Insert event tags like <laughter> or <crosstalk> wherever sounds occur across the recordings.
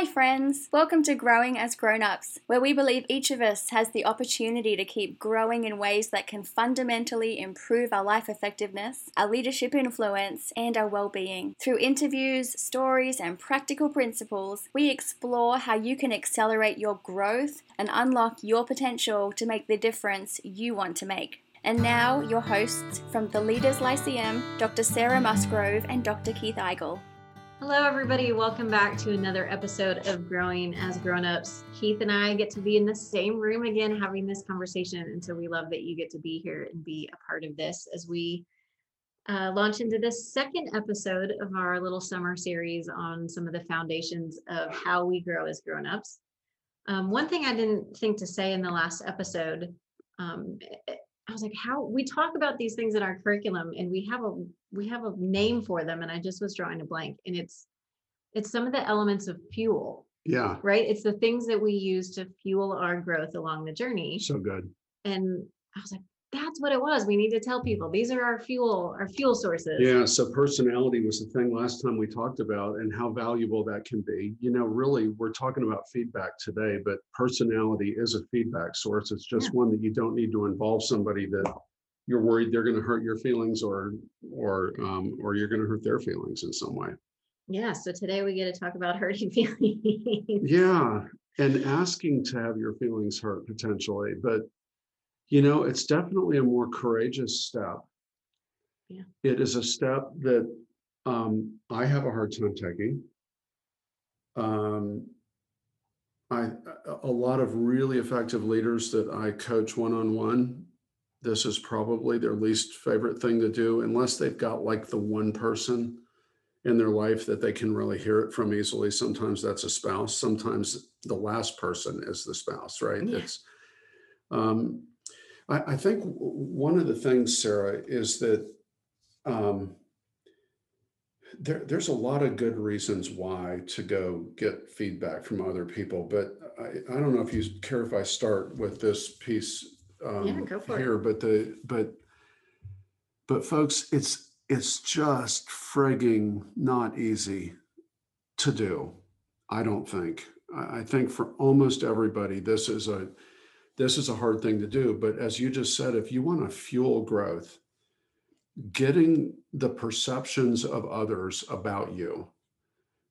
Hi, friends. Welcome to Growing as Grown Ups, where we believe each of us has the opportunity to keep growing in ways that can fundamentally improve our life effectiveness, our leadership influence, and our well being. Through interviews, stories, and practical principles, we explore how you can accelerate your growth and unlock your potential to make the difference you want to make. And now, your hosts from the Leaders Lyceum, Dr. Sarah Musgrove and Dr. Keith Eigel. Hello, everybody. Welcome back to another episode of Growing as Grown-ups. Keith and I get to be in the same room again having this conversation. And so we love that you get to be here and be a part of this as we uh, launch into this second episode of our little summer series on some of the foundations of how we grow as grown-ups. Um, one thing I didn't think to say in the last episode um, I was like, how we talk about these things in our curriculum and we have a we have a name for them. And I just was drawing a blank. And it's it's some of the elements of fuel. Yeah. Right. It's the things that we use to fuel our growth along the journey. So good. And I was like, that's what it was. We need to tell people these are our fuel, our fuel sources. Yeah. So personality was the thing last time we talked about and how valuable that can be. You know, really, we're talking about feedback today, but personality is a feedback source. It's just yeah. one that you don't need to involve somebody that you're worried they're going to hurt your feelings or or um, or you're going to hurt their feelings in some way. Yeah. So today we get to talk about <laughs> hurting feelings. yeah. And asking to have your feelings hurt potentially, but you know, it's definitely a more courageous step. Yeah. It is a step that um, I have a hard time taking. Um, I a lot of really effective leaders that I coach one on one. This is probably their least favorite thing to do, unless they've got like the one person in their life that they can really hear it from easily. Sometimes that's a spouse. Sometimes the last person is the spouse, right? Yeah. It's um, I, I think one of the things, Sarah, is that um, there, there's a lot of good reasons why to go get feedback from other people, but I, I don't know if you care if I start with this piece um, Yeah, go for it. here, but the but but folks, it's it's just frigging not easy to do. I don't think. I, I think for almost everybody, this is a this is a hard thing to do. But as you just said, if you want to fuel growth, getting the perceptions of others about you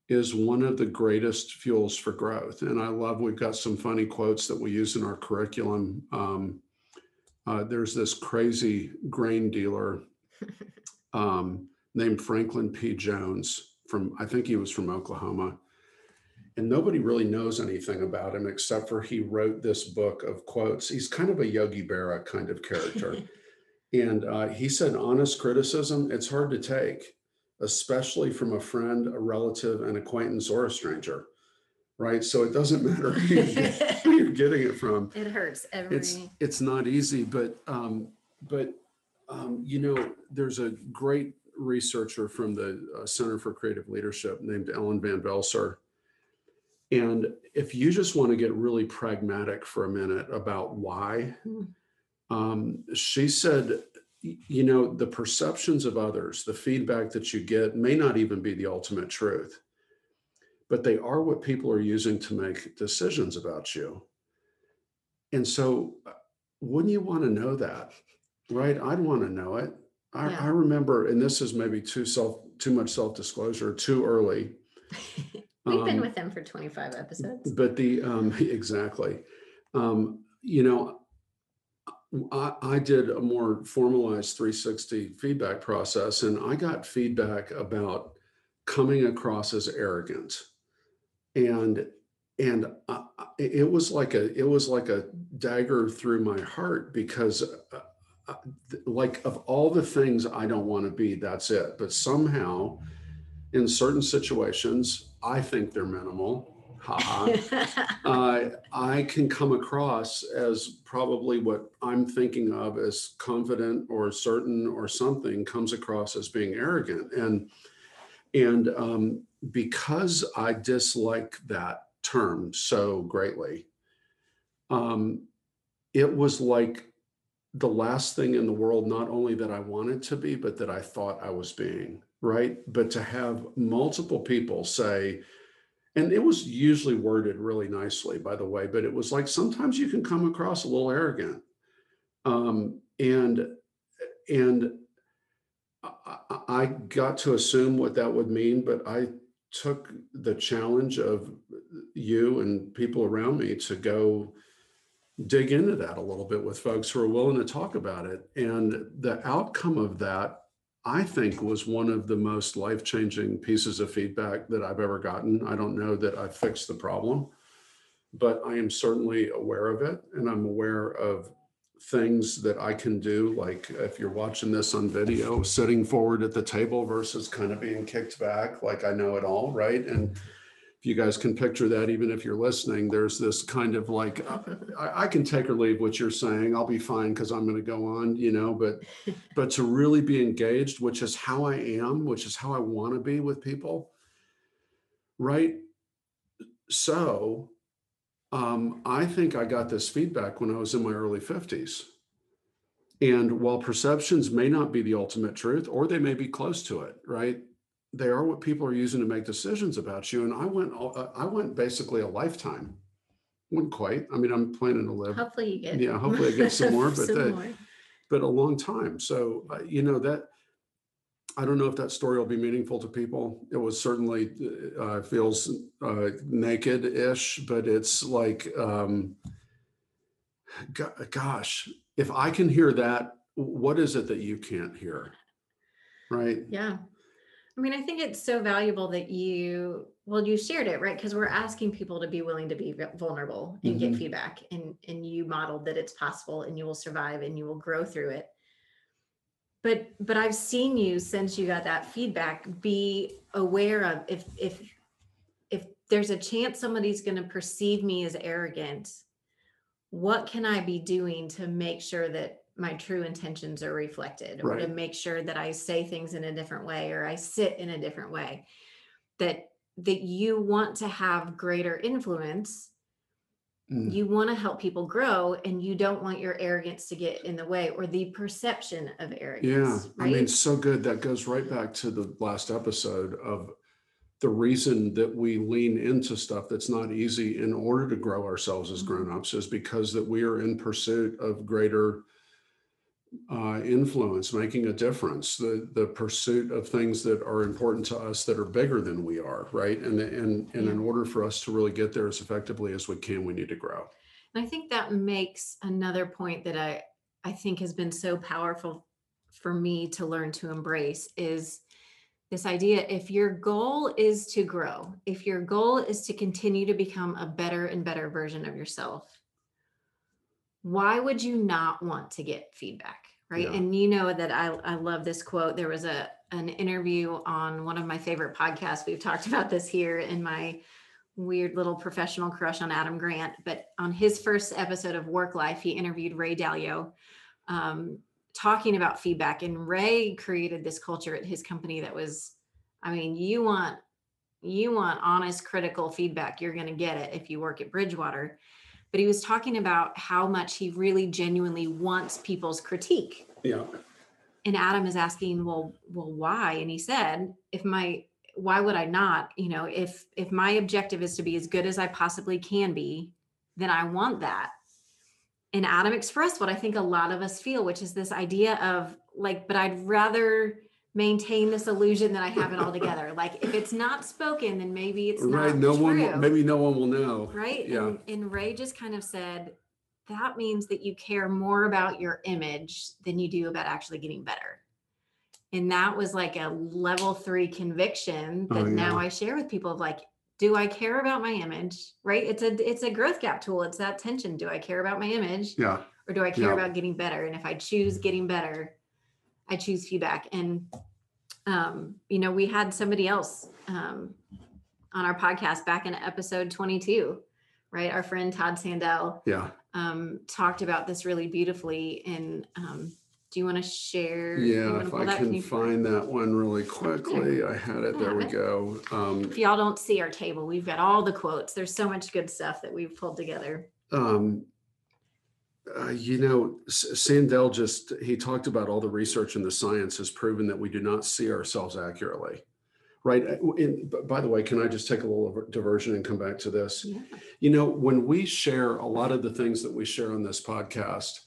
is one of the greatest fuels for growth. And I love, we've got some funny quotes that we use in our curriculum. Um, uh, there's this crazy grain dealer <laughs> um, named Franklin P. Jones from, I think he was from Oklahoma and nobody really knows anything about him except for he wrote this book of quotes. He's kind of a Yogi Berra kind of character. <laughs> and uh, he said, honest criticism, it's hard to take, especially from a friend, a relative, an acquaintance, or a stranger. Right. So it doesn't <laughs> matter <laughs> who you're getting it from. It hurts every. It's it's not easy, but um, but um, you know, there's a great researcher from the uh, Center for Creative Leadership named Ellen Van Velsor and if you just want to get really pragmatic for a minute about why, Hmm. um, she said, you know, the perceptions of others, the feedback that you get may not even be the ultimate truth, but they are what people are using to make decisions about you. And so, wouldn't you want to know that? Right? I'd want to know it. I, Yeah. I remember, and this is maybe too self, too much self-disclosure, too early. <laughs> We've been Um, with them for 25 episodes. but the um, <laughs> exactly, um, you know, I, I did a more formalized 360 feedback process, and I got feedback about coming across as arrogant, and and I- it was like a it was like a dagger through my heart because. Uh, uh, like of all the things I don't want to be, that's it. But somehow, in certain situations, I think they're minimal. Uh, <laughs> I can come across as probably what I'm thinking of as confident or certain or something comes across as being arrogant, and and um, because I dislike that term so greatly, um, it was like the last thing in the world, not only that I wanted to be, but that I thought I was being, right? But to have multiple people say, and it was usually worded really nicely, by the way, but it was like sometimes you can come across a little arrogant. Um, and and I, I got to assume what that would mean, but I took the challenge of you and people around me to go dig into that a little bit with folks who are willing to talk about it. And the outcome of that, I think, was one of the most life changing pieces of feedback that I've ever gotten. I don't know that I fixed the problem, but I am certainly aware of it. And I'm aware of things that I can do, like if you're watching this on video, sitting forward at the table versus kind of being kicked back, like I know it all, right? And if you guys can picture that, even if you're listening, there's this kind of like, I, I can take or leave what you're saying. I'll be fine because I'm going to go on, you know. But, <laughs> but to really be engaged, which is how I am, which is how I want to be with people, right? So um, I think I got this feedback when I was in my early 50s. And while perceptions may not be the ultimate truth, or they may be close to it, right? They are what people are using to make decisions about you. And I went, uh, I went basically a lifetime. Wouldn't quite. I mean, I'm planning to live. Hopefully you get. Yeah, hopefully I get <laughs> some more, but some that- more. but a long time. So, uh, you know, that I don't know if that story will be meaningful to people. It was certainly uh, feels uh, naked ish, but it's like, um, go- gosh, if I can hear that, what is it that you can't hear? Right. Yeah. I mean, I think it's so valuable that you, well, you shared it, right? Because we're asking people to be willing to be vulnerable and get Mhm. feedback, and and you modeled that it's possible, and you will survive, and you will grow through it. But but I've seen you since you got that feedback be aware of if if if there's a chance somebody's going to perceive me as arrogant, what can I be doing to make sure that my true intentions are reflected? Or to make sure that I say things in a different way or I sit in a different way? That that you want to have greater influence Mm. you want to help people grow and you don't want your arrogance to get in the way or the perception of arrogance. Yeah. arrogance I mean, so good. That goes right back to the last episode of the reason that we lean into stuff that's not easy in order to grow ourselves as Mhm. grown-ups is because that we are in pursuit of greater uh, influence, making a difference, the the pursuit of things that are important to us that are bigger than we are, right? And and and in order for us to really get there as effectively as we can, we need to grow. And I think that makes another point that I I think has been so powerful for me to learn to embrace is this idea if your goal is to grow, if your goal is to continue to become a better and better version of yourself, why would you not want to get feedback? Right. Yeah. And you know that I, I love this quote. There was a an interview on one of my favorite podcasts. We've talked <laughs> about this here in my weird little professional crush on Adam Grant. But on his first episode of Work Life, he interviewed Ray Dalio, um, talking about feedback. And Ray created this culture at his company that was, I mean, you want you want honest critical feedback you're going to get it if you work at bridgewater but he was talking about how much he really genuinely wants people's critique. Yeah. and adam is asking well well why? And he said if my why would i not? You know if if my objective is to be as good as i possibly can be then i want that. And adam expressed what i think a lot of us feel which is this idea of like but i'd rather maintain this illusion that i have it all together like if it's not spoken then maybe it's right. No true one. will- Maybe no one will know. right Yeah. and, and ray just kind of said that means that you care more about your image than you do about actually getting better and that was like a level three conviction oh, that Oh, now i share with people of like do i care about my image right it's a it's a growth gap tool it's that tension do i care about my image Yeah. or do i care Yeah. about getting better and if i choose getting better i choose feedback. And um you know we had somebody else um on our podcast back in episode 22 right? Our friend todd sandell Yeah. um talked about this really beautifully and um do you want to share Yeah, if I that? can you- find that one really quickly, I had it, there we go. Um, if y'all don't see our table we've got all the quotes. There's so much good stuff that we've pulled together. um, uh, you know, Sandel just, he talked about all the research and the science has proven that we do not see ourselves accurately. right? Uh, in, by the way, can I just take a little diversion and come back to this? Yeah. You know, when we share a lot of the things that we share on this podcast,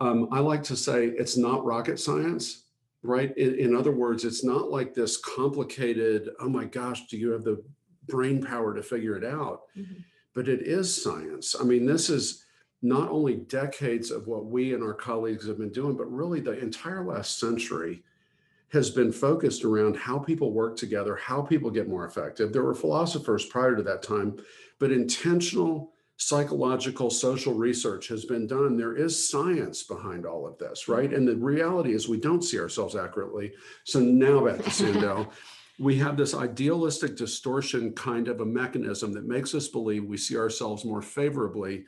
um, I like to say it's not rocket science, right? In, in other words, it's not like this complicated, oh my gosh, do you have the brain power to figure it out? Mhm. But it is science. I mean, this is not only decades of what we and our colleagues have been doing, but really the entire last century has been focused around how people work together, how people get more effective. There were philosophers prior to that time, but intentional psychological social research has been done. There is science behind all of this, right? And the reality is we don't see ourselves accurately. So now back to Sandel. <laughs> we have this idealistic distortion kind of a mechanism that makes us believe we see ourselves more favorably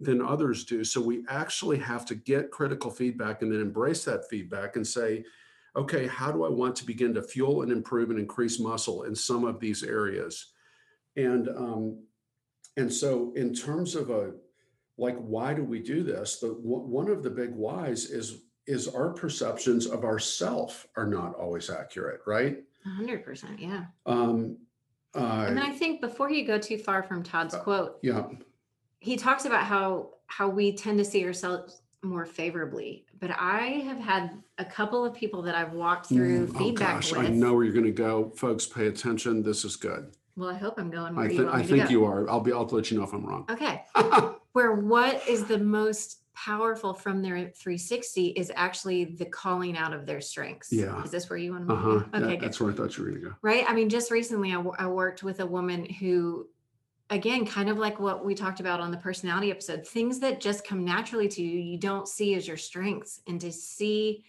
than others do. So we actually have to get critical feedback and then embrace that feedback and say, okay, how do I want to begin to fuel and improve and increase muscle in some of these areas? And um, and so in terms of a like why do we do this? The one of the big whys is is our perceptions of ourself are not always accurate, right? hundred percent, yeah. Um, uh, And then I think before you go too far from Todd's Uh, quote, yeah, he talks about how how we tend to see ourselves more favorably. But I have had a couple of people that I've walked through Mm, oh feedback gosh, with. I know where you're going to go, folks. Pay attention. This is good. Well, I hope I'm going where I you think want I think you are. I'll be. I'll let you know if I'm wrong. Okay. <laughs> Where what is the most powerful from their 360 is actually the calling out of their strengths. Yeah. Is this where you want to Uh huh. Okay, good. that's where I thought you were going to go. right? I mean, just recently I, wo- I worked with a woman who, again, kind of like what we talked about on the personality episode, things that just come naturally to you, you don't see as your strengths. And to see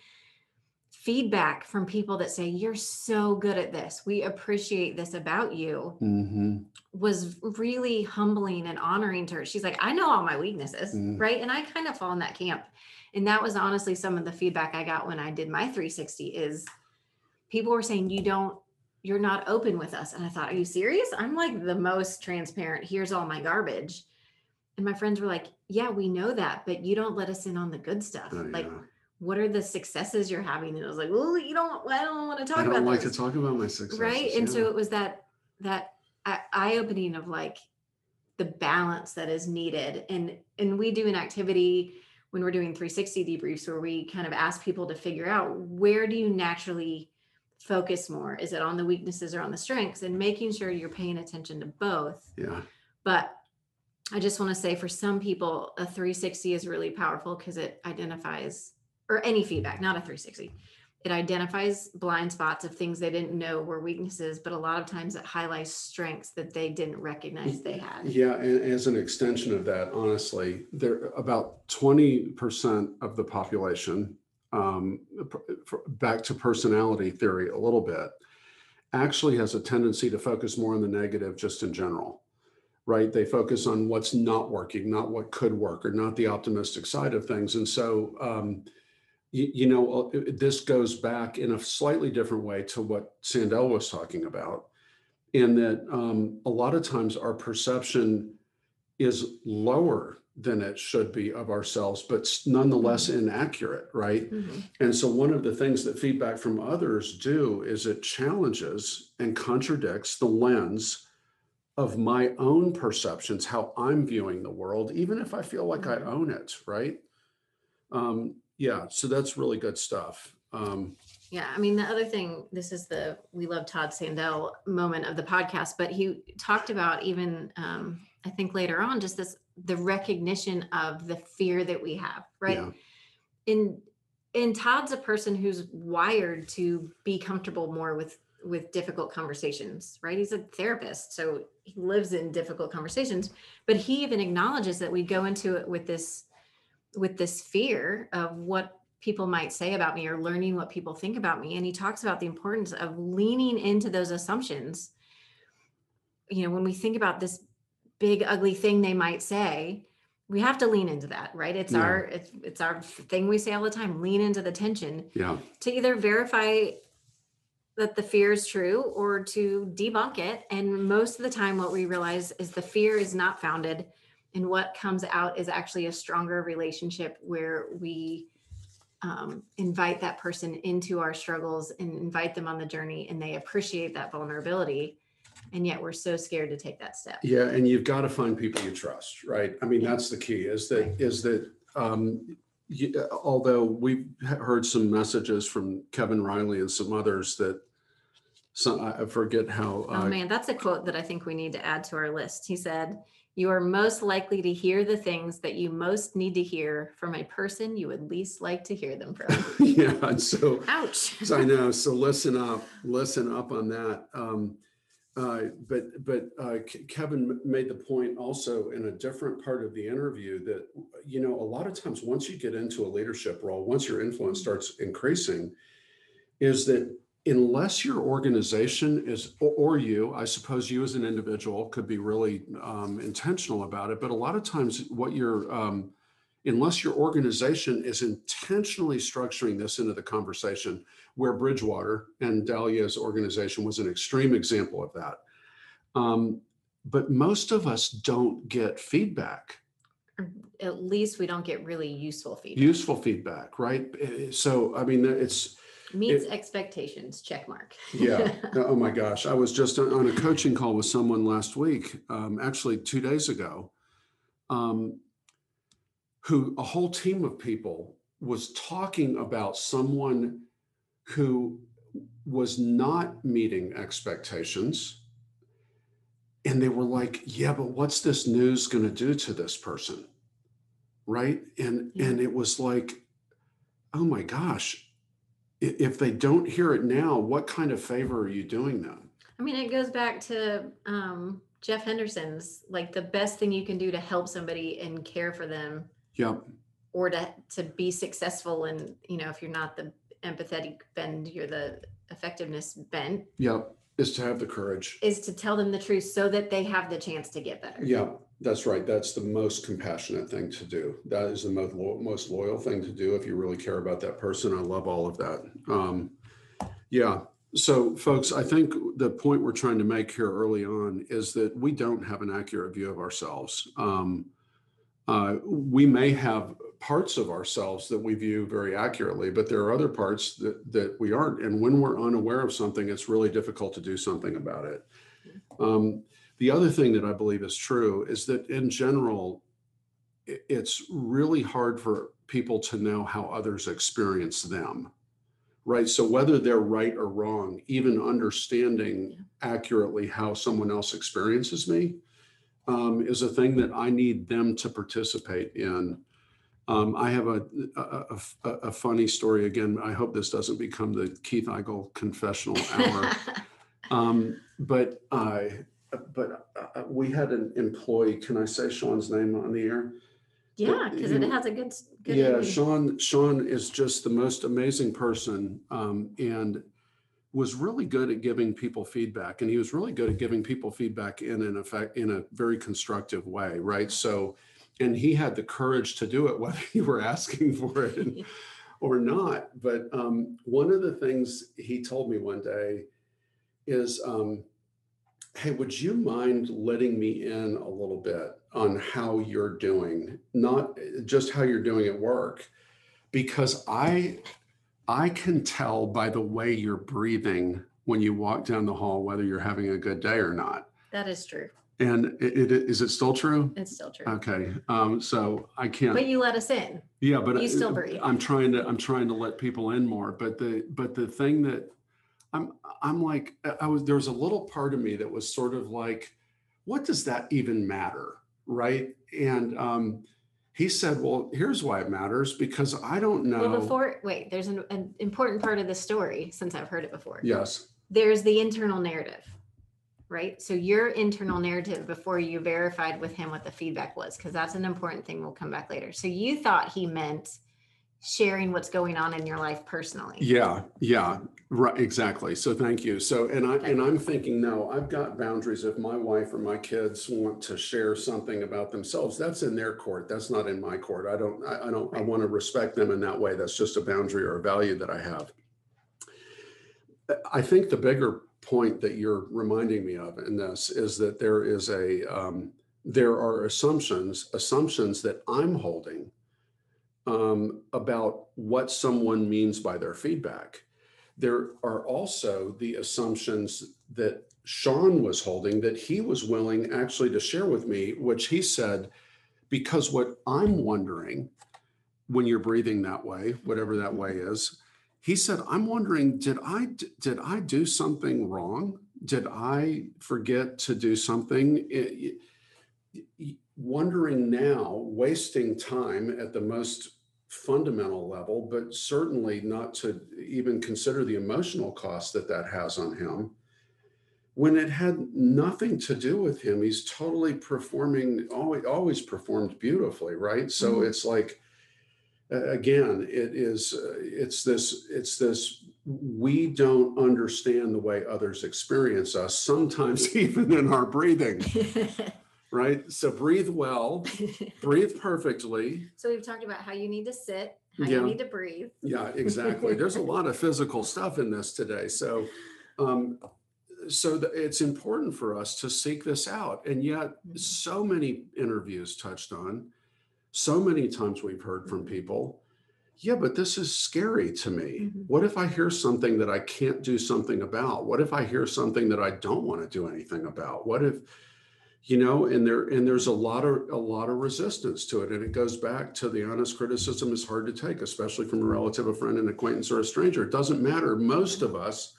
feedback from people that say, You're so good at this, we appreciate this about you, hmm was really humbling and honoring to her. She's like, I know all my weaknesses, Mm. right? And I kind of fall in that camp. And that was honestly some of the feedback I got when I did my 360 is people were saying, you don't, you're not open with us. And I thought, are you serious? I'm like the most transparent. Here's all my garbage. And my friends were like, yeah, we know that, but you don't let us in on the good stuff. Oh, like, yeah. what are the successes you're having? And I was like, well, you don't, I don't want to talk about I don't about like those to talk about my success. right and so it was that that eye opening of like the balance that is needed and and we do an activity when we're doing 360 debriefs where we kind of ask people to figure out where do you naturally focus more? Is it on the weaknesses or on the strengths? And making sure you're paying attention to both. Yeah. but i just want to say for some people a 360 is really powerful because it identifies or any feedback not a 360 it identifies blind spots of things they didn't know were weaknesses but a lot of times it highlights strengths that they didn't recognize they had. Yeah, and as an extension of that, honestly, there about twenty percent of the population, um, back to personality theory a little bit, actually has a tendency to focus more on the negative just in general, right? They focus on what's not working, not what could work, or not the optimistic side of things. And so, um, you, you know, uh, this goes back in a slightly different way to what Sandel was talking about in that um, a lot of times our perception is lower than it should be of ourselves, but nonetheless inaccurate, right? Mhm. And so, one of the things that feedback from others do is it challenges and contradicts the lens of my own perceptions, how I'm viewing the world, even if I feel like I Mhm. own it, right? Um, yeah, so that's really good stuff. Um, Yeah, I mean, the other thing, this is the we love Todd Sandell moment of the podcast, but he talked about even, um, I think later on, just this the recognition of the fear that we have, right? Yeah. In in Todd's a person who's wired to be comfortable more with with difficult conversations, right? He's a therapist, so he lives in difficult conversations, but he even acknowledges that we go into it with this with this fear of what people might say about me or learning what people think about me and he talks about the importance of leaning into those assumptions you know when we think about this big ugly thing they might say we have to lean into that right it's Yeah. our it's, it's our thing we say all the time lean into the tension Yeah. to either verify that the fear is true or to debunk it and most of the time what we realize is the fear is not founded and what comes out is actually a stronger relationship where we um, invite that person into our struggles and invite them on the journey and they appreciate that vulnerability and yet we're so scared to take that step Yeah, and you've got to find people you trust, right? I mean, that's the key. Is that Right. is that um, you, although we've heard some messages from Kevin Riley and some others that some I forget how. oh Uh, man that's a quote that i think we need to add to our list he said you are most likely to hear the things that you most need to hear from a person you would least like to hear them from <laughs> yeah, and so ouch <laughs> So I know. So listen up, listen up on that. Um, uh, but but uh, Kevin made the point also in a different part of the interview that you know a lot of times once you get into a leadership role, once your influence starts increasing, is that unless your organization is or, you, I suppose you as an individual could be really um, intentional about it. But a lot of times, what you're um, unless your organization is intentionally structuring this into the conversation, where Bridgewater and Dalio's organization was an extreme example of that. Um, but most of us don't get feedback, at least we don't get really useful feedback useful feedback, right? So, I mean, it's, meets expectations check mark yeah. <laughs> oh my gosh. I was just on on a coaching call with someone last week, um, actually two days ago, um, who a whole team of people was talking about someone who was not meeting expectations. And they were like, yeah, but what's this news going to do to this person? Right. And Yeah. and it was like, oh my gosh, if they don't hear it now, what kind of favor are you doing them? I mean, it goes back to um, Jeff Henderson's like the best thing you can do to help somebody and care for them Yep. or to to be successful and you know if you're not the empathetic bend you're the effectiveness bent Yep. Is to have the courage. is to tell them the truth so that they have the chance to get better Yeah, that's right. That's the most compassionate thing to do. That is the most lo- most loyal thing to do if you really care about that person. I love all of that. Um, yeah. So, folks, I think the point we're trying to make here early on is that we don't have an accurate view of ourselves. Um, uh, we may have parts of ourselves that we view very accurately, but there are other parts that, that we aren't. And when we're unaware of something, it's really difficult to do something about it. Um, the other thing that I believe is true is that in general, it's really hard for people to know how others experience them. Right. So whether they're right or wrong, even understanding accurately how someone else experiences me um, is a thing that I need them to participate in. Um, I have a, a, a, a funny story. Again, I hope this doesn't become the Keith Eigel confessional hour. <laughs> Um, but I, but uh, we had an employee. Can I say Sean's name on the air? yeah because it has a good good Yeah, ending. Sean. Sean is just the most amazing person, um, and was really good at giving people feedback. And he was really good at giving people feedback in an effect in a very constructive way, right? So, and he had the courage to do it, whether you were asking for it <laughs> or not. But um, one of the things he told me one day is, um, "Hey, would you mind letting me in a little bit on how you're doing, not just how you're doing at work, because I I can tell by the way you're breathing when you walk down the hall whether you're having a good day or not." that is true And it, it is it still true? it's still true Okay, um, so I can't. but you let us in Yeah, but You I- still breathe. I'm trying to I'm trying to let people in more. But the but the thing that I'm I'm like I was there was a little part of me that was sort of like, what does that even matter, right? And um, he said, well, here's why it matters because I don't know. well before wait there's an, an important part of the story since i've heard it before. Yes, there's the internal narrative right? So your internal narrative before you verified with him what the feedback was because that's an important thing we'll come back later. So you thought he meant sharing what's going on in your life personally yeah, yeah, right, exactly. So thank you. So and I and I'm thinking, no, I've got boundaries. If my wife or my kids want to share something about themselves, that's in their court. That's not in my court. I don't. I, I don't. I want to respect them in that way. That's just a boundary or a value that I have. I think the bigger point that you're reminding me of in this is that there is a um, there are assumptions assumptions that I'm holding um, about what someone means by their feedback. There are also the assumptions that Sean was holding that he was willing actually to share with me, which he said, because what I'm wondering when you're breathing that way, whatever that way is, he said, I'm wondering, did I did I do something wrong? Did I forget to do something? It, wondering now, wasting time at the most fundamental level, but certainly not to even consider the emotional cost that that has on him. When it had nothing to do with him, he's totally performing, always, always performed beautifully, right? So mm-hmm. it's like, again, it is, uh, it's this, it's this, we don't understand the way others experience us, sometimes <laughs> even in our breathing. <laughs> right? So breathe well, <laughs> breathe perfectly. So we've talked about how you need to sit, how yeah. you need to breathe. Yeah, exactly. There's a lot of <laughs> physical stuff in this today. So, um, so the, it's important for us to seek this out. And yet, mm-hmm. so many interviews touched on, so many times we've heard from mm-hmm. people. Yeah, but this is scary to me. Mm-hmm. What if I hear something that I can't do something about? What if I hear something that I don't want to do anything about? What if you know and there and there's a lot of a lot of resistance to it. And it goes back to the honest criticism is hard to take especially from a relative a friend an acquaintance or a stranger. It doesn't matter. Most of us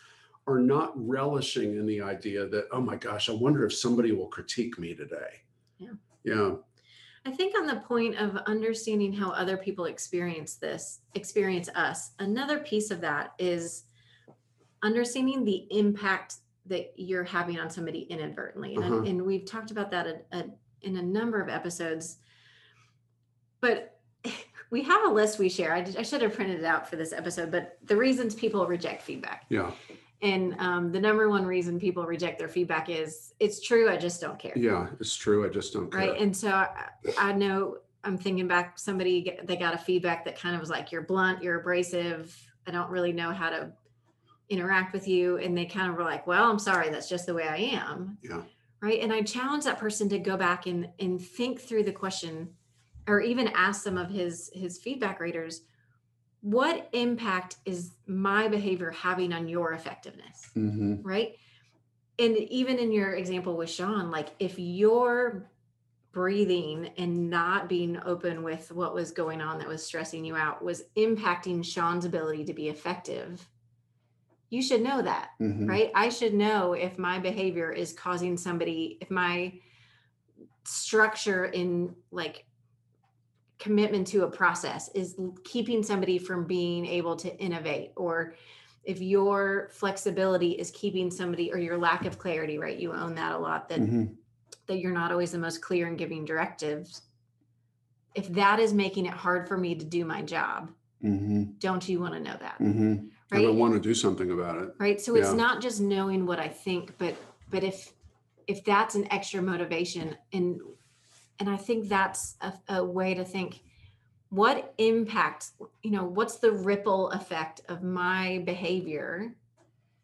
are not relishing in the idea that oh my gosh i wonder if somebody will critique me today. Yeah. Yeah. I think on the point of understanding how other people experience this experience us another piece of that is understanding the impact that you're having on somebody inadvertently. And, uh-huh. and we've talked about that a, a, in a number of episodes. But <laughs> we have a list we share. I, I, should have printed it out for this episode, but the reasons people reject feedback. Yeah. And um, the number one reason people reject their feedback is it's true. I just don't care. Yeah, it's true. I just don't care. Right. And so I, I know I'm thinking back, somebody, they got a feedback that kind of was like, you're blunt, you're abrasive. I don't really know how to interact with you and they kind of were like well i'm sorry that's just the way i am. Yeah. Right? And i challenge that person to go back and and think through the question or even ask some of his his feedback raters what impact is my behavior having on your effectiveness? Mm-hmm. right? And even in your example with sean like if you're breathing and not being open with what was going on that was stressing you out was impacting sean's ability to be effective you should know that, mm-hmm. right? I should know if my behavior is causing somebody, if my structure in like commitment to a process is keeping somebody from being able to innovate or if your flexibility is keeping somebody or your lack of clarity right you own that a lot that mm-hmm. that you're not always the most clear in giving directives if that is making it hard for me to do my job mm-hmm. don't you want to know that mm-hmm right? I want to do something about it. Right. So it's not just knowing what I think, but but if if that's an extra motivation and and I think that's a, a way to think what impact, you know, what's the ripple effect of my behavior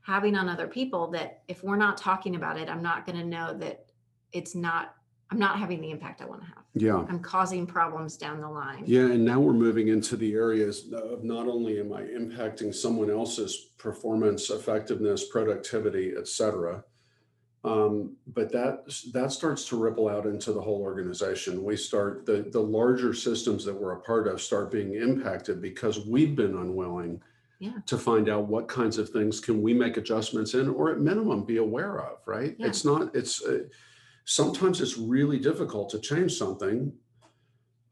having on other people that if we're not talking about it, I'm not going to know that it's not I'm not having the impact I want to have. Yeah. I'm causing problems down the line. Yeah. And now we're moving into the areas of not only am I impacting someone else's performance, effectiveness, productivity, et cetera, um, but that that starts to ripple out into the whole organization. We start the the larger systems that we're a part of start being impacted because we've been unwilling yeah. to find out what kinds of things can we make adjustments in, or at minimum be aware of. Right? Yeah. It's not. It's. Uh, sometimes it's really difficult to change something.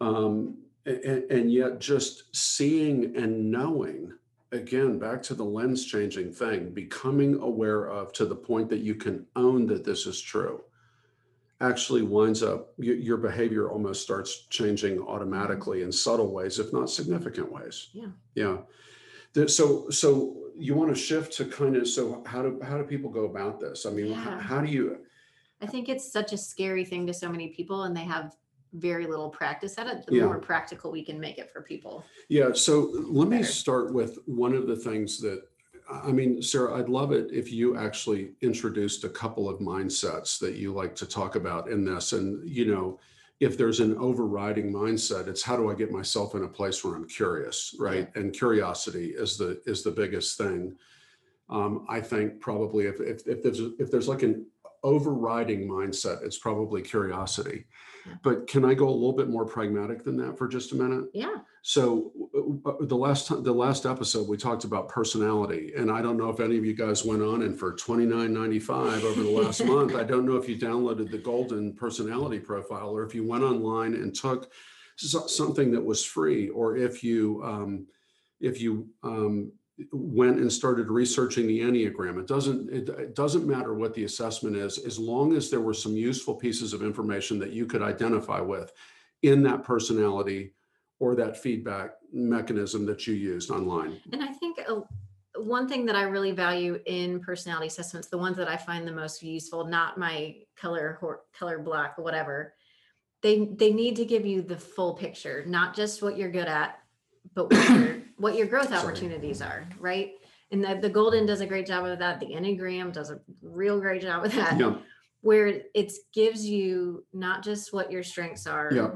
Um, and, and, yet, just seeing and knowing, again, back to the lens changing thing, becoming aware of to the point that you can own that this is true actually winds up your behavior almost starts changing automatically in subtle ways if not significant ways yeah yeah so so you want to shift to kind of so how do how do people go about this i mean yeah. how, how do you I think it's such a scary thing to so many people and they have very little practice at it. The Yeah. more practical we can make it for people. Yeah, so let me Better. start with one of the things that, I mean, Sarah, I'd love it if you actually introduced a couple of mindsets that you like to talk about in this. And, you know, if there's an overriding mindset, it's how do I get myself in a place where I'm curious, right? And curiosity is the is the biggest thing. Um, I think probably if, if if there's if there's like an overriding mindset, it's probably curiosity. Yeah. But can I go a little bit more pragmatic than that for just a minute? Yeah. So w- w- the last time, the last episode, we talked about personality, and I don't know if any of you guys went on and for twenty nine ninety five over the last <laughs> month. I don't know if you downloaded the Golden Personality Profile or if you went online and took something that was free, or if you um, if you um, went and started researching the Enneagram. It doesn't it, it doesn't matter what the assessment is, as long as there were some useful pieces of information that you could identify with in that personality or that feedback mechanism that you used online. And I think uh, one thing that I really value in personality assessments, the ones that I find the most useful, not my color hor- color black or whatever, they they need to give you the full picture, not just what you're good at, but what your what your growth opportunities are, right? And the, the golden does a great job of that. The enneagram does a real great job of that. Yeah, Where it gives you not just what your strengths are, yeah,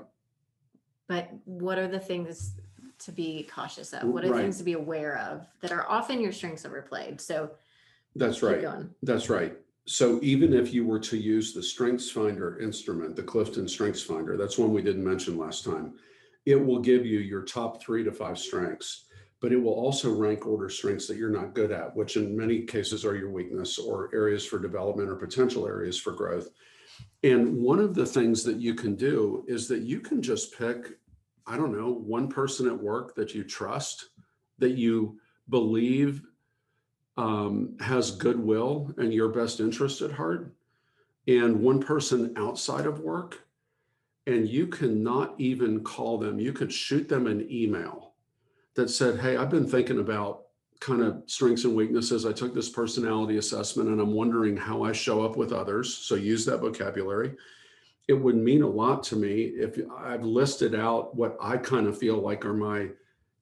but what are the things to be cautious of? What are Right. things to be aware of that are often your strengths overplayed? So that's right. That's right. So even if you were to use the Strengths Finder instrument, the Clifton Strengths Finder, that's one we didn't mention last time. It will give you your top three to five strengths, but it will also rank order strengths that you're not good at, which in many cases are your weakness or areas for development or potential areas for growth. And one of the things that you can do is that you can just pick, I don't know, one person at work that you trust, that you believe um, has goodwill and your best interest at heart, and one person outside of work, and you cannot even call them, you could shoot them an email that said, Hey, I've been thinking about kind of strengths and weaknesses. I took this personality assessment and I'm wondering how I show up with others. So use that vocabulary. It would mean a lot to me if I've listed out what I kind of feel like are my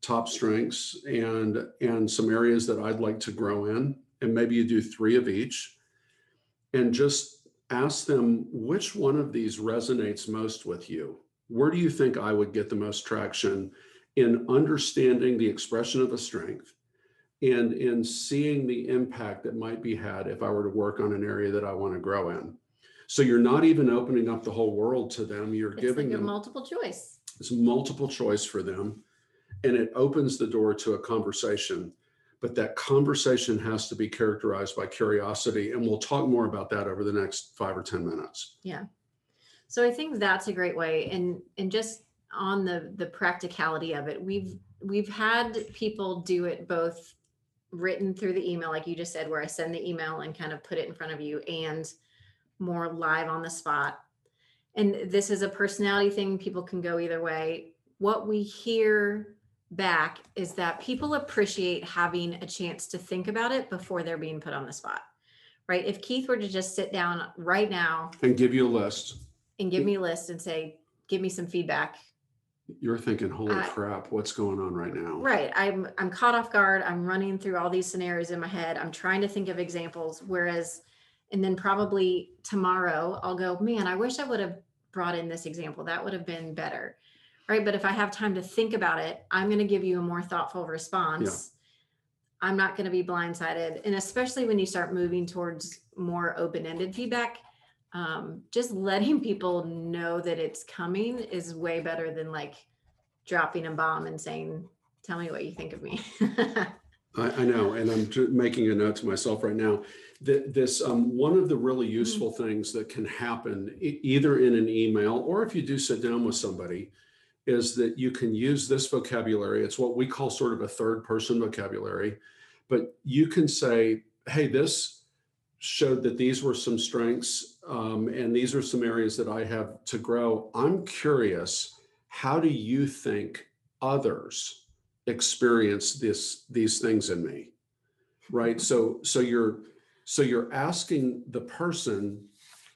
top strengths and and some areas that I'd like to grow in and maybe you do 3 of each and just ask them which one of these resonates most with you? Where do you think I would get the most traction in understanding the expression of a strength and in seeing the impact that might be had if I were to work on an area that I want to grow in? So you're not even opening up the whole world to them. You're It's giving like a them multiple choice. it's multiple choice for them and it opens the door to a conversation but that conversation has to be characterized by curiosity and we'll talk more about that over the next five or ten minutes Yeah. So I think that's a great way. And and just on the the practicality of it, we've we've had people do it both written through the email, like you just said, where I send the email and kind of put it in front of you, and more live on the spot. And this is a personality thing. People can go either way. What we hear back is that people appreciate having a chance to think about it before they're being put on the spot. Right. If Keith were to just sit down right now and give you a list and give me a list and say, give me some feedback. you're thinking holy I- crap what's going on right now Right. I'm I'm caught off guard. I'm running through all these scenarios in my head. I'm trying to think of examples. Whereas, and then probably tomorrow I'll go, man, I wish I would have brought in this example. That would have been better. Right. But if I have time to think about it, I'm going to give you a more thoughtful response. I'm not going to be blindsided. And especially when you start moving towards more open ended feedback, um, just letting <laughs> people know that it's coming is way better than like dropping a bomb and saying, tell me what you think of me. <laughs> I, I know, and I'm ju- making a note to myself right now. That this um, one of the really useful things that can happen e- either in an email or if you do sit down with somebody is that you can use this vocabulary. It's what we call sort of a third person vocabulary, but you can say, "Hey, this showed that these were some strengths, um, and these are some areas that I have to grow. I'm curious, how do you think others?" experience this these things in me right so so you're so you're asking the person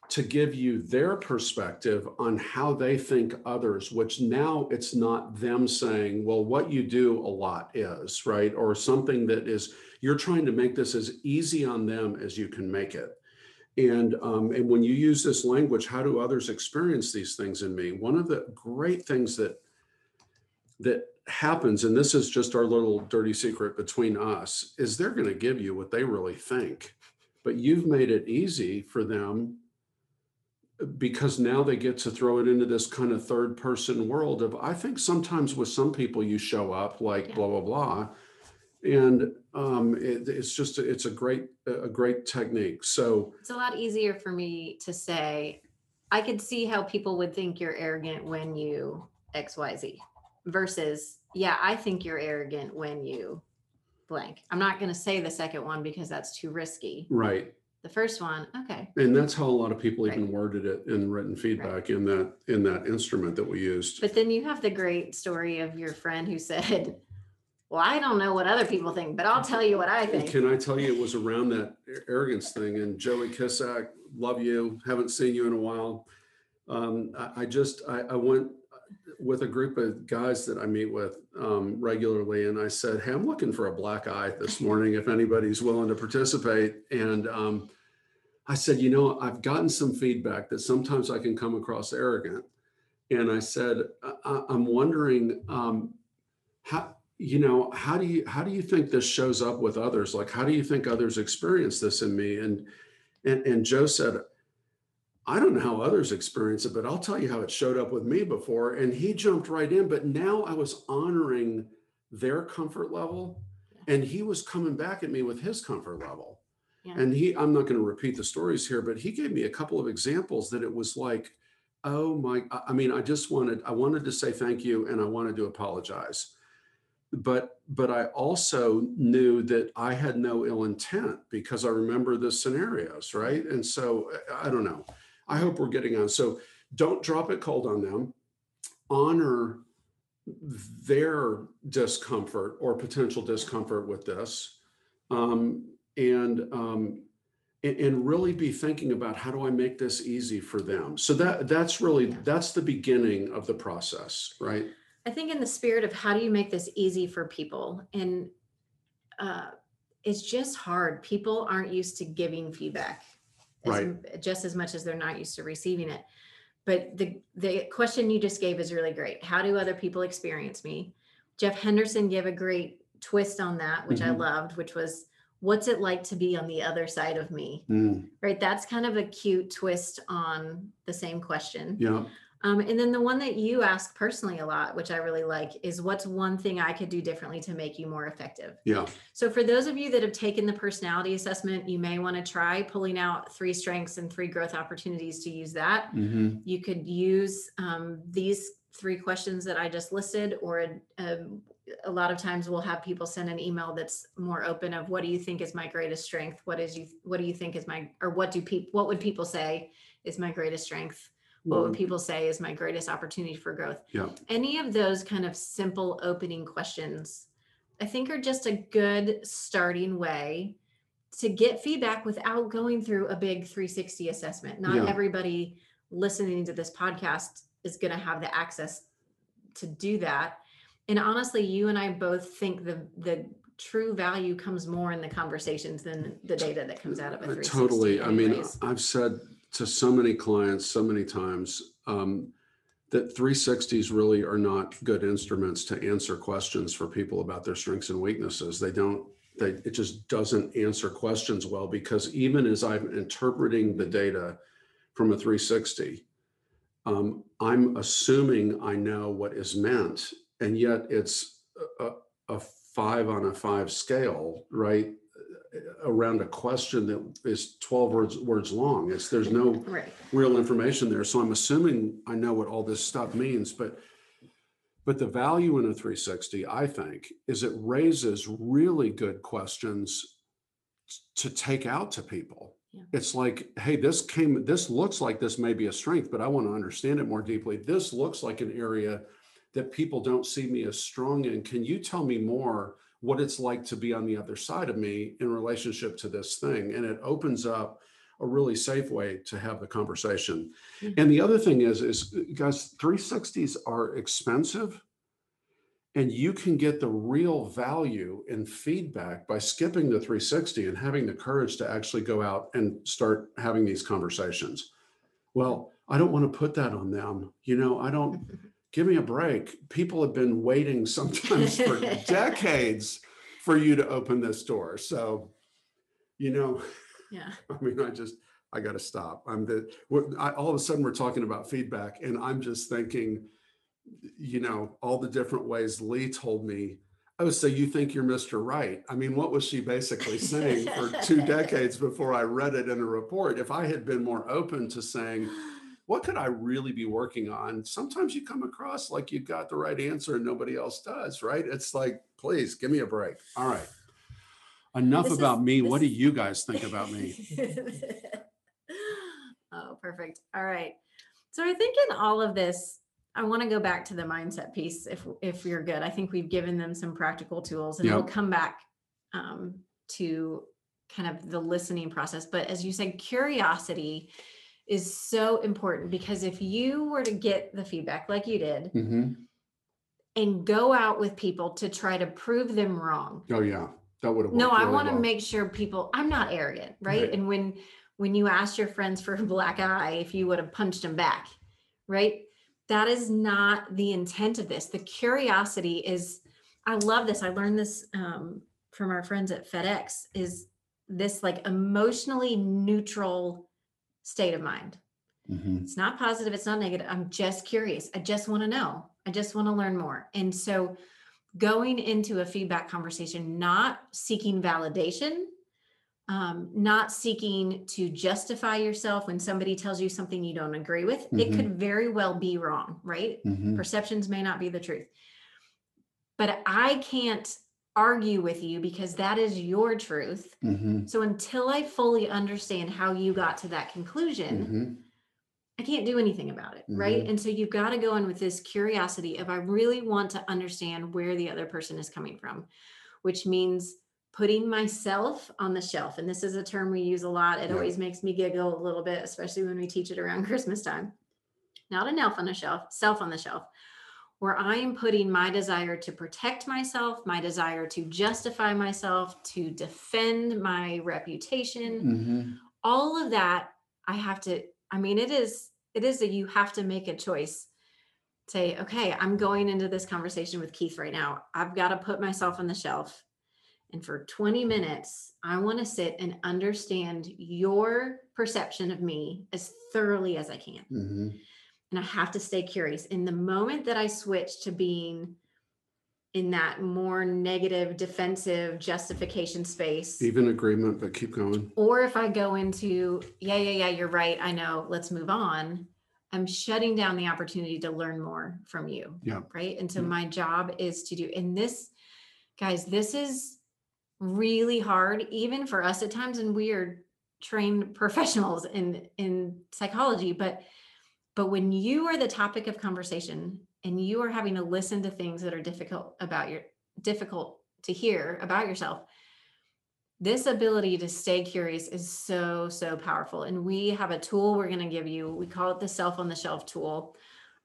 to give you their perspective on how they think others which now it's not them saying well what you do a lot is right? Or something that is you're trying to make this as easy on them as you can make it. And um, and when you use this language, how do others experience these things in me? One of the great things that that happens, and this is just our little dirty secret between us, is they're going to give you what they really think, but you've made it easy for them because now they get to throw it into this kind of third person world of i think sometimes with some people you show up like Yeah. blah blah blah and um, it, it's just it's a great a great technique so It's a lot easier for me to say, I could see how people would think you're arrogant when you XYZ versus, yeah, I think you're arrogant when you blank. I'm not going to say the second one because that's too risky. right The first one, okay. and that's how a lot of people Right. even worded it in written feedback in that in that instrument that we used But then you have the great story of your friend who said, Well, I don't know what other people think, but I'll tell you what I think. Can I tell you, it was around that arrogance thing and Joey Kissack, love you, haven't seen you in a while. Um, I, I just, I, I went with a group of guys that I meet with um, regularly and I said, Hey, I'm looking for a black eye this <laughs> morning if anybody's willing to participate. And um, I said, You know, I've gotten some feedback that sometimes I can come across arrogant. And I said, I, I'm wondering um, how, you know how do you how do you think this shows up with others like how do you think others experience this in me and and and joe said i don't know how others experience it but i'll tell you how it showed up with me before and he jumped right in but now i was honoring their comfort level and he was coming back at me with his comfort level. Yeah. and he i'm not going to repeat the stories here but he gave me a couple of examples that it was like oh my I- mean i just wanted i wanted to say thank you and i wanted to apologize. But but i also knew that i had no ill intent because i remember the scenarios right? And so I don't know i hope we're getting on. So don't drop it cold on them. Honor their discomfort or potential discomfort with this. Um, and um, and, and really be thinking about how do i make this easy for them? So that that's really Yeah. that's the beginning of the process right? I think in the spirit of how do you make this easy for people, and uh, it's just hard. People aren't used to giving feedback, Right. m- just as much as they're not used to receiving it. But the the question you just gave is really great. How do other people experience me? Jeff Henderson gave a great twist on that, which I Mhm. loved, which was, "What's it like to be on the other side of me?" Mm, Right. That's kind of a cute twist on the same question. yeah Um, and then the one that you ask personally a lot, which I really like, is what's one thing I could do differently to make you more effective? yeah So, for those of you that have taken the personality assessment, you may want to try pulling out three strengths and three growth opportunities to use that. hmm You could use um, these three questions that I just listed, or um, a lot of times we'll have people send an email that's more open of what do you think is my greatest strength? What is you? What do you think is my, or what do people? What would people say is my greatest strength? What would people say is my greatest opportunity for growth Yeah. any of those kind of simple opening questions i think are just a good starting way to get feedback without going through a big 360 assessment not Yeah. everybody listening to this podcast is going to have the access to do that and honestly you and i both think the the true value comes more in the conversations than the data that comes out of a Uh, 360 Totally. I mean. I've said to so many clients so many times um, that 360s really are not good instruments to answer questions for people about their strengths and weaknesses. They don't, they, it just doesn't answer questions well because even as I'm interpreting the data from a 360, um, I'm assuming I know what is meant, and yet it's a, a a five on a five scale, right? Around a question that is 12 words words long. It's there's no right real information there. So I'm assuming I know what all this stuff means, but but the value in a 360, I think, is it raises really good questions to take out to people. Yeah. It's like, hey, this came, this looks like this may be a strength, but I want to understand it more deeply. This looks like an area that people don't see me as strong in. Can you tell me more what it's like to be on the other side of me in relationship to this thing? And it opens up a really safe way to have the conversation. Mhm. And the other thing is, is guys, 360s are expensive And you can get the real value and feedback by skipping the 360 and having the courage to actually go out and start having these conversations. Well, I don't want to put that on them. You know, I don't <laughs> give me a break. People have been waiting <laughs> sometimes for decades for you to open this door. So, you know, yeah. <laughs> I mean, I just, I got to stop. I'm the, I, all of a sudden we're talking about feedback and I'm just thinking, you know, all the different ways Lee told me, oh, so you think you're Mr. Right. I mean, what was she basically saying for two <laughs> decades before I read it in a report? If I had been more open to saying, what could I really be working on? Sometimes you come across like you've got the right answer and nobody else does, right? It's like, please give me a break. All right. Enough this about is, me. What do you guys think about me? <laughs> oh, perfect. All right. So I think in all of this, I want to go back to the mindset piece if if you're good. I think we've given them some practical tools and yep. we'll come back um, to kind of the listening process. But as you said, curiosity is so important because if you were to get the feedback like you did mm-hmm. and go out with people to try to prove them wrong. Oh yeah. That would have No, really I want to well. make sure people I'm not arrogant, right? right? And when when you asked your friends for a black eye, if you would have punched them back, right? That is not the intent of this. The curiosity is I love this. I learned this um, from our friends at FedEx is this like emotionally neutral state of mind. Mm-hmm. It's not positive, it's not negative. I'm just curious. I just want to know. I just want to learn more. And so going into a feedback conversation, not seeking validation, um, not seeking to justify yourself when somebody tells you something you don't agree with, mm-hmm. it could very well be wrong, right? Mm-hmm. Perceptions may not be the truth. But I can't argue with you because that is your truth. Mm-hmm. So until I fully understand how you got to that conclusion, mm-hmm. I can't do anything about it. Mm-hmm. Right. And so you've got to go in with this curiosity of I really want to understand where the other person is coming from, which means putting myself on the shelf. And this is a term we use a lot. It yeah. always makes me giggle a little bit, especially when we teach it around <laughs> Christmas time. Not an elf on the shelf, self on the shelf where I am putting my desire to protect myself, my desire to justify myself, to defend my reputation, mm-hmm. all of that, I have to, I mean, it is, it is that you have to make a choice. Say, okay, I'm going into this conversation with Keith right now. I've got to put myself on the shelf. And for 20 minutes, I want to sit and understand your perception of me as thoroughly as I can. Mm-hmm and I have to stay curious. In the moment that I switch to being in that more negative, defensive justification space, even agreement, but keep going. Or if I go into, yeah, yeah, yeah, you're right. I know. Let's move on. I'm shutting down the opportunity to learn more from you. Yeah. Right. And so yeah. my job is to do, and this, guys, this is really hard, even for us at times. And we are trained professionals in in psychology, but but when you are the topic of conversation and you are having to listen to things that are difficult about your difficult to hear about yourself, this ability to stay curious is so so powerful. And we have a tool we're going to give you. We call it the self on the shelf tool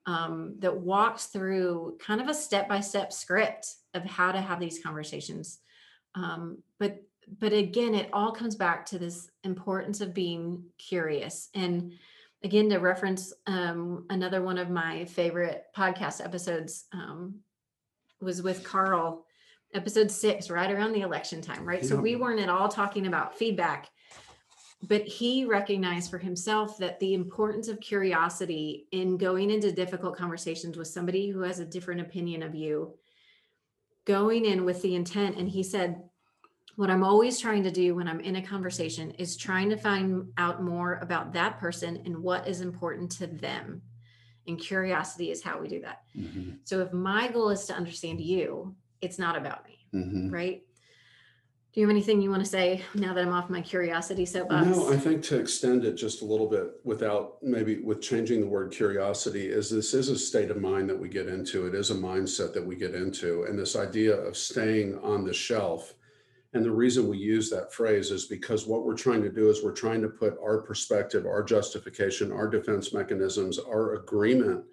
um, that walks through kind of a step-by-step script of how to have these conversations. Um, but but again it all comes back to this importance of being curious. And again to reference um, another one of my favorite podcast episodes um, was with carl episode six right around the election time right? So we weren't at all talking about feedback but he recognized for himself that the importance of curiosity in going into difficult conversations with somebody who has a different opinion of you going in with the intent and he said what I'm always trying to do when I'm in a conversation is trying to find out more about that person and what is important to them. And curiosity is how we do that. Mm-hmm. So if my goal is to understand you, it's not about me, mm-hmm. right? Do you have anything you want to say now that I'm off my curiosity soapbox? No, I think to extend it just a little bit without maybe with changing the word curiosity is this is a state of mind that we get into. It is a mindset that we get into. And this idea of staying on the shelf and the reason we use that phrase is because what we're trying to do is we're trying to put our perspective, our justification, our defense mechanisms, our agreement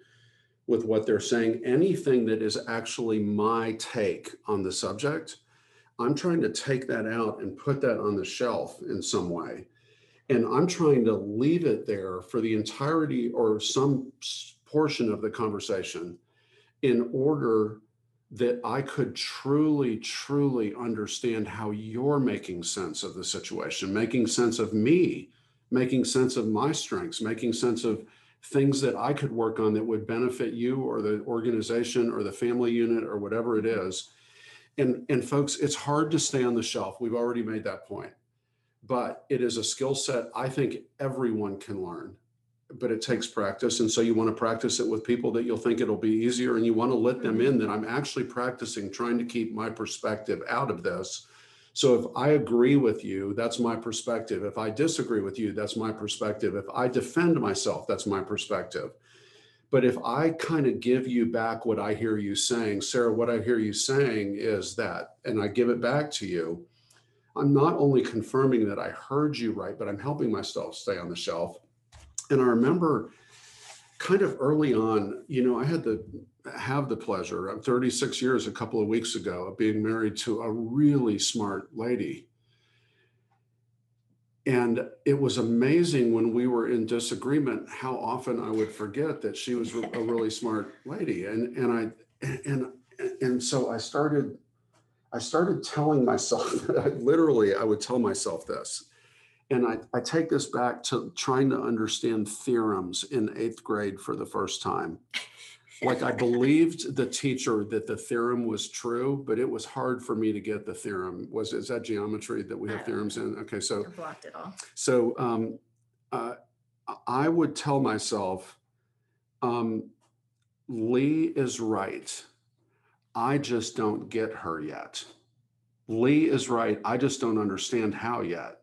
with what they're saying. Anything that is actually my take on the subject, I'm trying to take that out and put that on the shelf in some way. And I'm trying to leave it there for the entirety or some portion of the conversation in order that I could truly, truly understand how you're making sense of the situation, making sense of me, making sense of my strengths, making sense of things that I could work on that would benefit you or the organization or the family unit or whatever it is. And, and folks, it's hard to stay on the shelf. We've already made that point. But it is a skill set I think everyone can learn but it takes practice. And so you want to practice it with people that you'll think it'll be easier and you want to let them in that I'm actually practicing trying to keep my perspective out of this. So if I agree with you, that's my perspective. If I disagree with you, that's my perspective. If I defend myself, that's my perspective. But if I kind of give you back what I hear you saying, Sarah, what I hear you saying is that, and I give it back to you, I'm not only confirming that I heard you right, but I'm helping myself stay on the shelf and I remember kind of early on, you know, I had to have the pleasure. I'm 36 years a couple of weeks ago of being married to a really smart lady. And it was amazing when we were in disagreement how often I would forget that she was a <laughs> really smart lady. And and I and and so I started I started telling myself <laughs> literally I would tell myself this and I, I take this back to trying to understand theorems in eighth grade for the first time. Like I believed the teacher that the theorem was true, but it was hard for me to get the theorem. Was is that geometry that we have theorems in? Okay, so blocked it all. So um, uh, I would tell myself, um, Lee is right. I just don't get her yet. Lee is right. I just don't understand how yet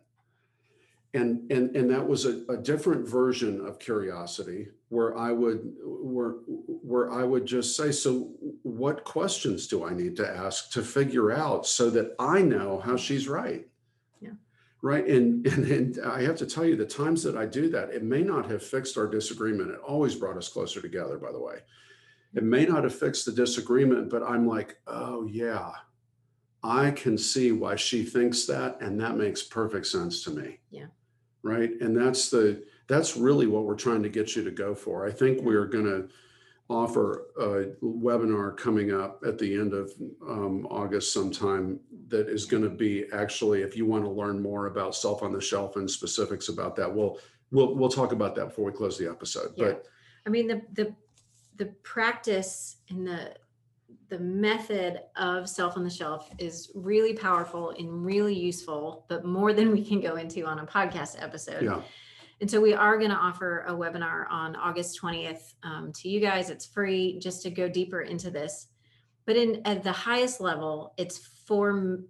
and and and that was a, a different version of curiosity where i would where where i would just say so what questions do i need to ask to figure out so that i know how she's right? Yeah. Right? And, and and i have to tell you the times that i do that it may not have fixed our disagreement. It always brought us closer together by the way. It may not have fixed the disagreement but i'm like oh yeah. I can see why she thinks that, and that makes perfect sense to me. Yeah right? And that's the that's really what we're trying to get you to go for. I think we're going to offer a webinar coming up at the end of um, august sometime that is going to be actually if you want to learn more about self on the shelf and specifics about that we'll we'll we'll talk about that before we close the episode. Yeah. but i mean the the the practice and the the method of self on the shelf is really powerful and really useful, but more than we can go into on a podcast episode. Yeah. And so we are going to offer a webinar on August 20th um, to you guys. It's free just to go deeper into this. But in at the highest level, it's four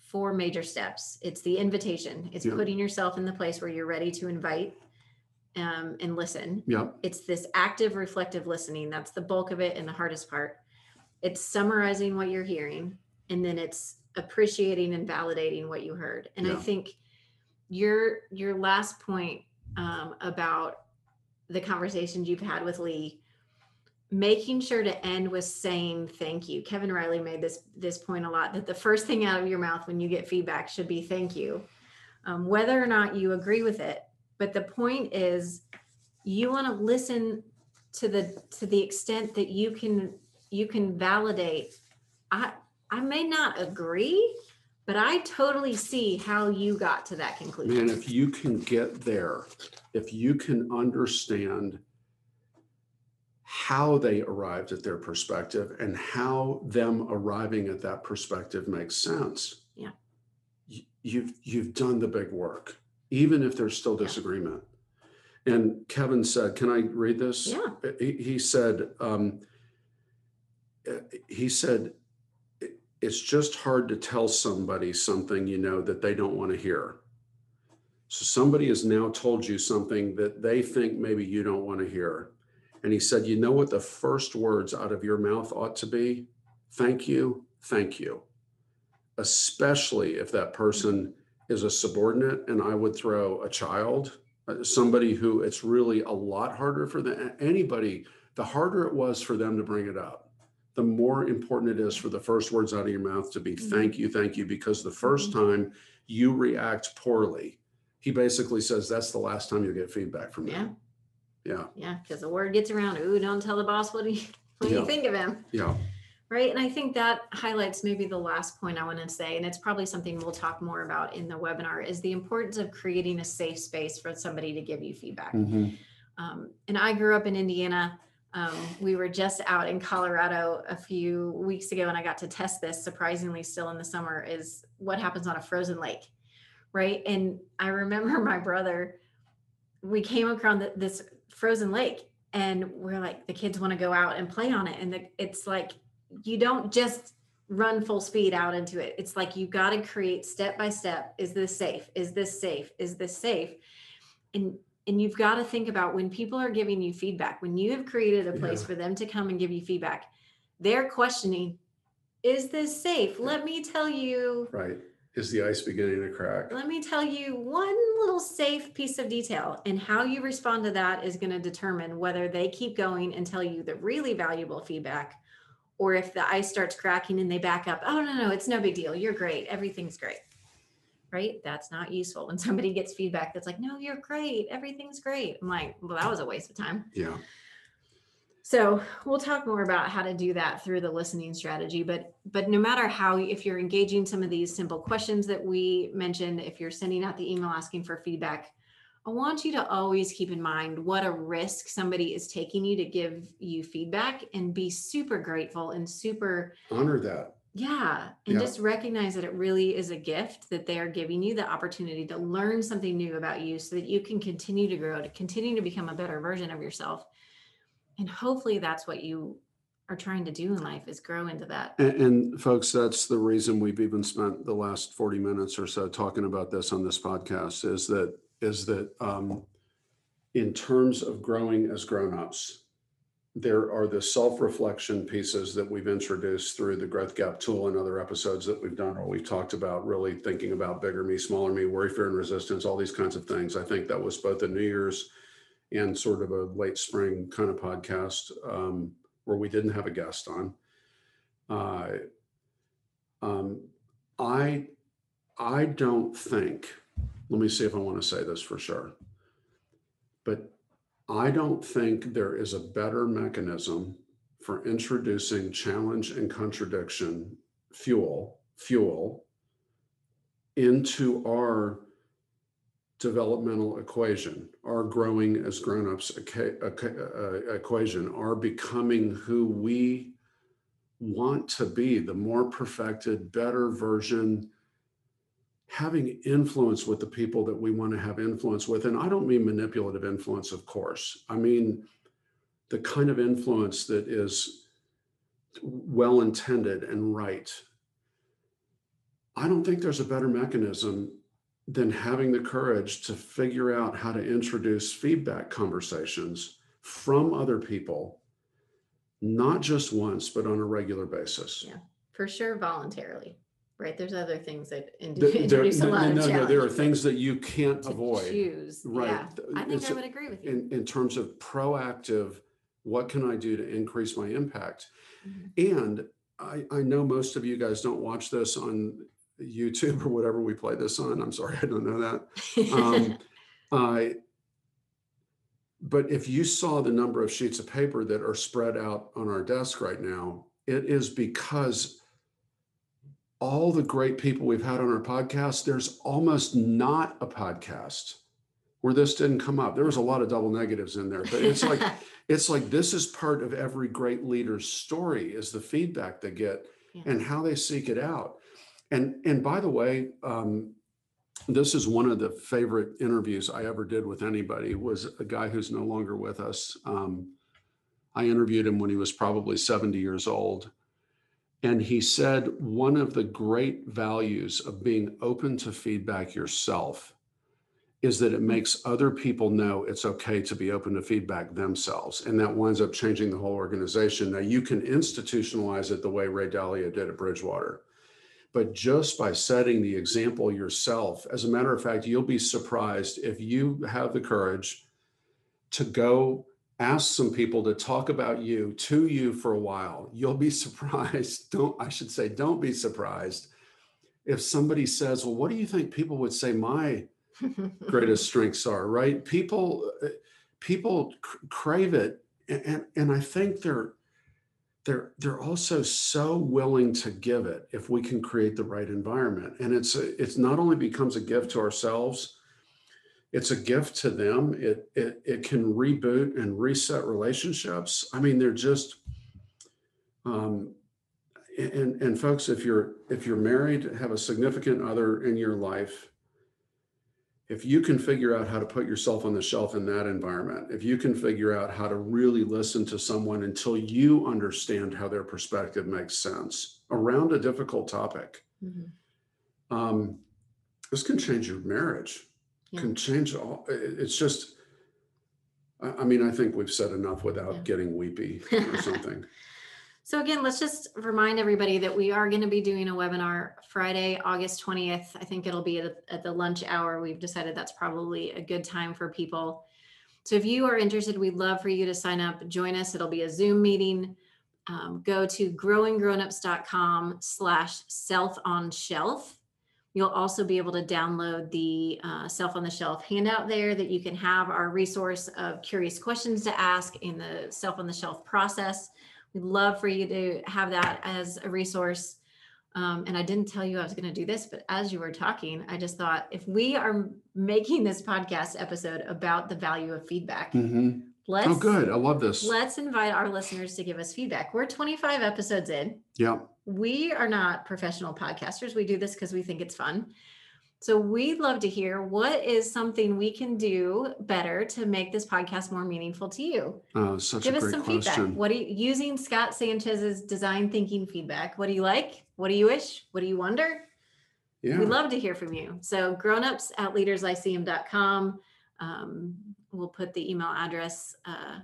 four major steps. It's the invitation. It's yeah. putting yourself in the place where you're ready to invite um, and listen. Yeah. It's this active reflective listening. That's the bulk of it and the hardest part it's summarizing what you're hearing and then it's appreciating and validating what you heard. And yeah. i think your your last point um, about the conversations you've had with lee making sure to end with saying thank you. Kevin riley made this this point a lot that the first thing out of your mouth when you get feedback should be thank you. Um, whether or not you agree with it but the point is you want to listen to the to the extent that you can you can validate. I i may not agree but i totally see how you got to that conclusion. And if you can get there if you can understand how they arrived at their perspective and how them arriving at that perspective makes sense yeah. you've you've done the big work even if there's still disagreement. Yeah. and kevin said can i read this? Yeah. He, he said um, he said, it's just hard to tell somebody something, you know, that they don't want to hear. So somebody has now told you something that they think maybe you don't want to hear. And he said, you know what the first words out of your mouth ought to be? Thank you, thank you. Especially if that person is a subordinate, and I would throw a child, uh, somebody who it's really a lot harder for them, anybody the harder it was for them to bring it up, the more important it is for the first words out of your mouth to be Mhm. thank you, thank you, because the 1st time you react poorly, he basically says that's the last time you'll get feedback from me. Yeah. them. Yeah, Yeah. Because the word gets around. Ooh, don't tell the boss what do you what do Yeah. you think of him. yeah, Right. And I think that highlights maybe the last point I want to say, and it's probably something we'll talk more about in the webinar, is the importance of creating a safe space for somebody to give you feedback. Mhm. Um, and I grew up in Indiana. Um, we were just out in Colorado a few weeks ago, and I got to test this surprisingly still in the summer is what happens on a frozen lake. Right. And I remember <laughs> my brother, we came across this frozen lake, and we're like, the kids want to go out and play on it. And the, it's like, you don't just run full speed out into it. It's like you got to create step by step. Is this safe? Is this safe? Is this safe? And and you've got to think about when people are giving you feedback, when you have created a place Yeah. for them to come and give you feedback, they're questioning, is this safe? Let me tell you, right. Is the ice beginning to crack? let me tell you one little safe piece of detail. And how you respond to that is going to determine whether they keep going and tell you the really valuable feedback or if the ice starts cracking and they back up. Oh, no, no, it's no big deal. You're great. Everything's great. Right? That's not useful. When somebody gets feedback that's like, no, you're great. Everything's great. I'm like, well, that was a waste of time. Yeah, So we'll talk more about how to do that through the listening strategy. But but no matter how, if you're engaging some of these simple questions that we mentioned, if you're sending out the email asking for feedback, I want you to always keep in mind what a risk somebody is taking you to give you feedback and be super grateful and super honor that. Yeah, and Yeah. just recognize that it really is a gift that they are giving you the opportunity to learn something new about you so that you can continue to grow, to continue to become a better version of yourself. And hopefully that's what you are trying to do in life is grow into that. And, and folks, that's the reason we've even spent the last 40 minutes or so talking about this on this podcast is that is that um, in terms of growing as grown-ups, there are the self-reflection pieces that we've introduced through the growth gap tool and other episodes that we've done where we've talked about really thinking about bigger me, smaller me, worry, fear, and resistance, all these kinds of things. I think that was both a New Year's and sort of a late spring kind of podcast um, where we didn't have a guest on. Uh, um, I I don't think. Let me see if I want to say this for sure. But I don't think there is a better mechanism for introducing challenge and contradiction fuel fuel into our developmental equation, our growing as grown-ups uh, equation, our becoming who we want to be, the more perfected, better version, having influence with the people that we want to have influence with. And I don't mean manipulative influence, of course. I mean the kind of influence that is well intended and right. I don't think there's a better mechanism than having the courage to figure out how to introduce feedback conversations from other people, not just once, but on a regular basis. Yeah. For sure voluntarily. Right. There's other things that in- Th- there- introduce a lot no, of no, no, there are challenges, things that you can't to avoid. choose. Right. Yeah. I think I would agree with you. in, in terms of proactive, what can I do to increase my impact? Mhm. And I, I know most of you guys don't watch this on YouTube or whatever we play this on. I'm sorry, I don't know that. Um, <laughs> I, but if you saw the number of sheets of paper that are spread out on our desk right now, it is because all the great people we've had on our podcast, there's almost not a podcast where this didn't come up. There was a lot of double negatives in there, but it's like <laughs> it's like this is part of every great leader's story is the feedback they get Yeah. and how they seek it out. And and by the way, um, this is one of the favorite interviews I ever did with anybody. Was a guy who's no longer with us. Um, I interviewed him when he was probably 70 years old. And he said one of the great values of being open to feedback yourself is that it makes other people know it's okay to be open to feedback themselves. And that winds up changing the whole organization. Now, you can institutionalize it the way Ray Dalio did at Bridgewater. But just by setting the example yourself, as a matter of fact, you'll be surprised if you have the courage to go ask some people to talk about you to you for a while. You'll be <laughs> surprised. Don't, I should say, don't be surprised if somebody says, Well, what do you think people would say my <laughs> greatest strengths are, right? People, uh, people crave it. And, and I think they're, they're, they're also so willing to give it if we can create the right environment. And it's, it's not only becomes a gift to ourselves, it's a gift to them. It, it it can reboot and reset relationships. I mean, they're just um, and and folks, if you're if you're married, have a significant other in your life, if you can figure out how to put yourself on the shelf in that environment, if you can figure out how to really listen to someone until you understand how their perspective makes sense around a difficult topic, mm-hmm. um, this can change your marriage yeah. can change all. It's just, I mean, I think we've said enough without yeah. getting weepy or <laughs> something. so again, let's just remind everybody that we are going to be doing a webinar Friday, August 20th. I think it'll be at, at the lunch hour. We've decided that's probably a good time for people. So if you are interested, we'd love for you to sign up, join us. It'll be a Zoom meeting. Um, go to growinggrownups.com slash self on shelf You'll also be able to download the uh, Self on the Shelf handout there that you can have our resource of curious questions to ask in the Self on the Shelf process. We'd love for you to have that as a resource. Um, and I didn't tell you I was going to do this, but as you were talking, I just thought if we are making this podcast episode about the value of feedback, mm-hmm. Let's oh good, I love this. Let's invite our listeners to give us feedback. We're 25 episodes in. Yeah we are not professional podcasters. We do this because we think it's fun. So we'd love to hear what is something we can do better to make this podcast more meaningful to you. Oh, such Give a us some question. feedback. What are you using Scott Sanchez's design thinking feedback? What do you like? What do you wish? What do you wonder? Yeah. We'd love to hear from you. So grownups at leaderslyceum.com. Um, we'll put the email address uh,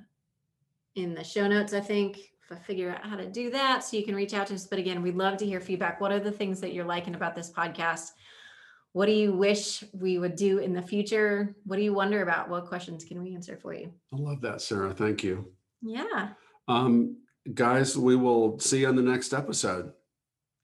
in the show notes, I think if I figure out how to do that so you can reach out to us. But again, we'd love to hear feedback. What are the things that you're liking about this podcast? What do you wish we would do in the future? What do you wonder about? What questions can we answer for you? I love that, Sarah. Thank you. Yeah. Um, guys, we will see you on the next episode.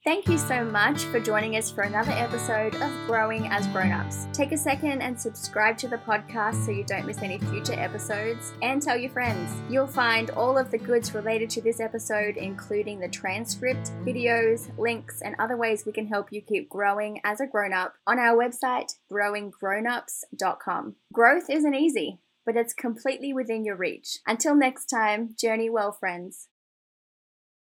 Thank you so much for joining us for another episode of Growing as Grown-ups. Take a second and subscribe to the podcast so you don't miss any future episodes and tell your friends. You'll find all of the goods related to this episode, including the transcript, videos, links, and other ways we can help you keep growing as a grown-up on our website, growinggrownups.com. Growth isn't easy, but it's completely within your reach. Until next time, journey well, friends.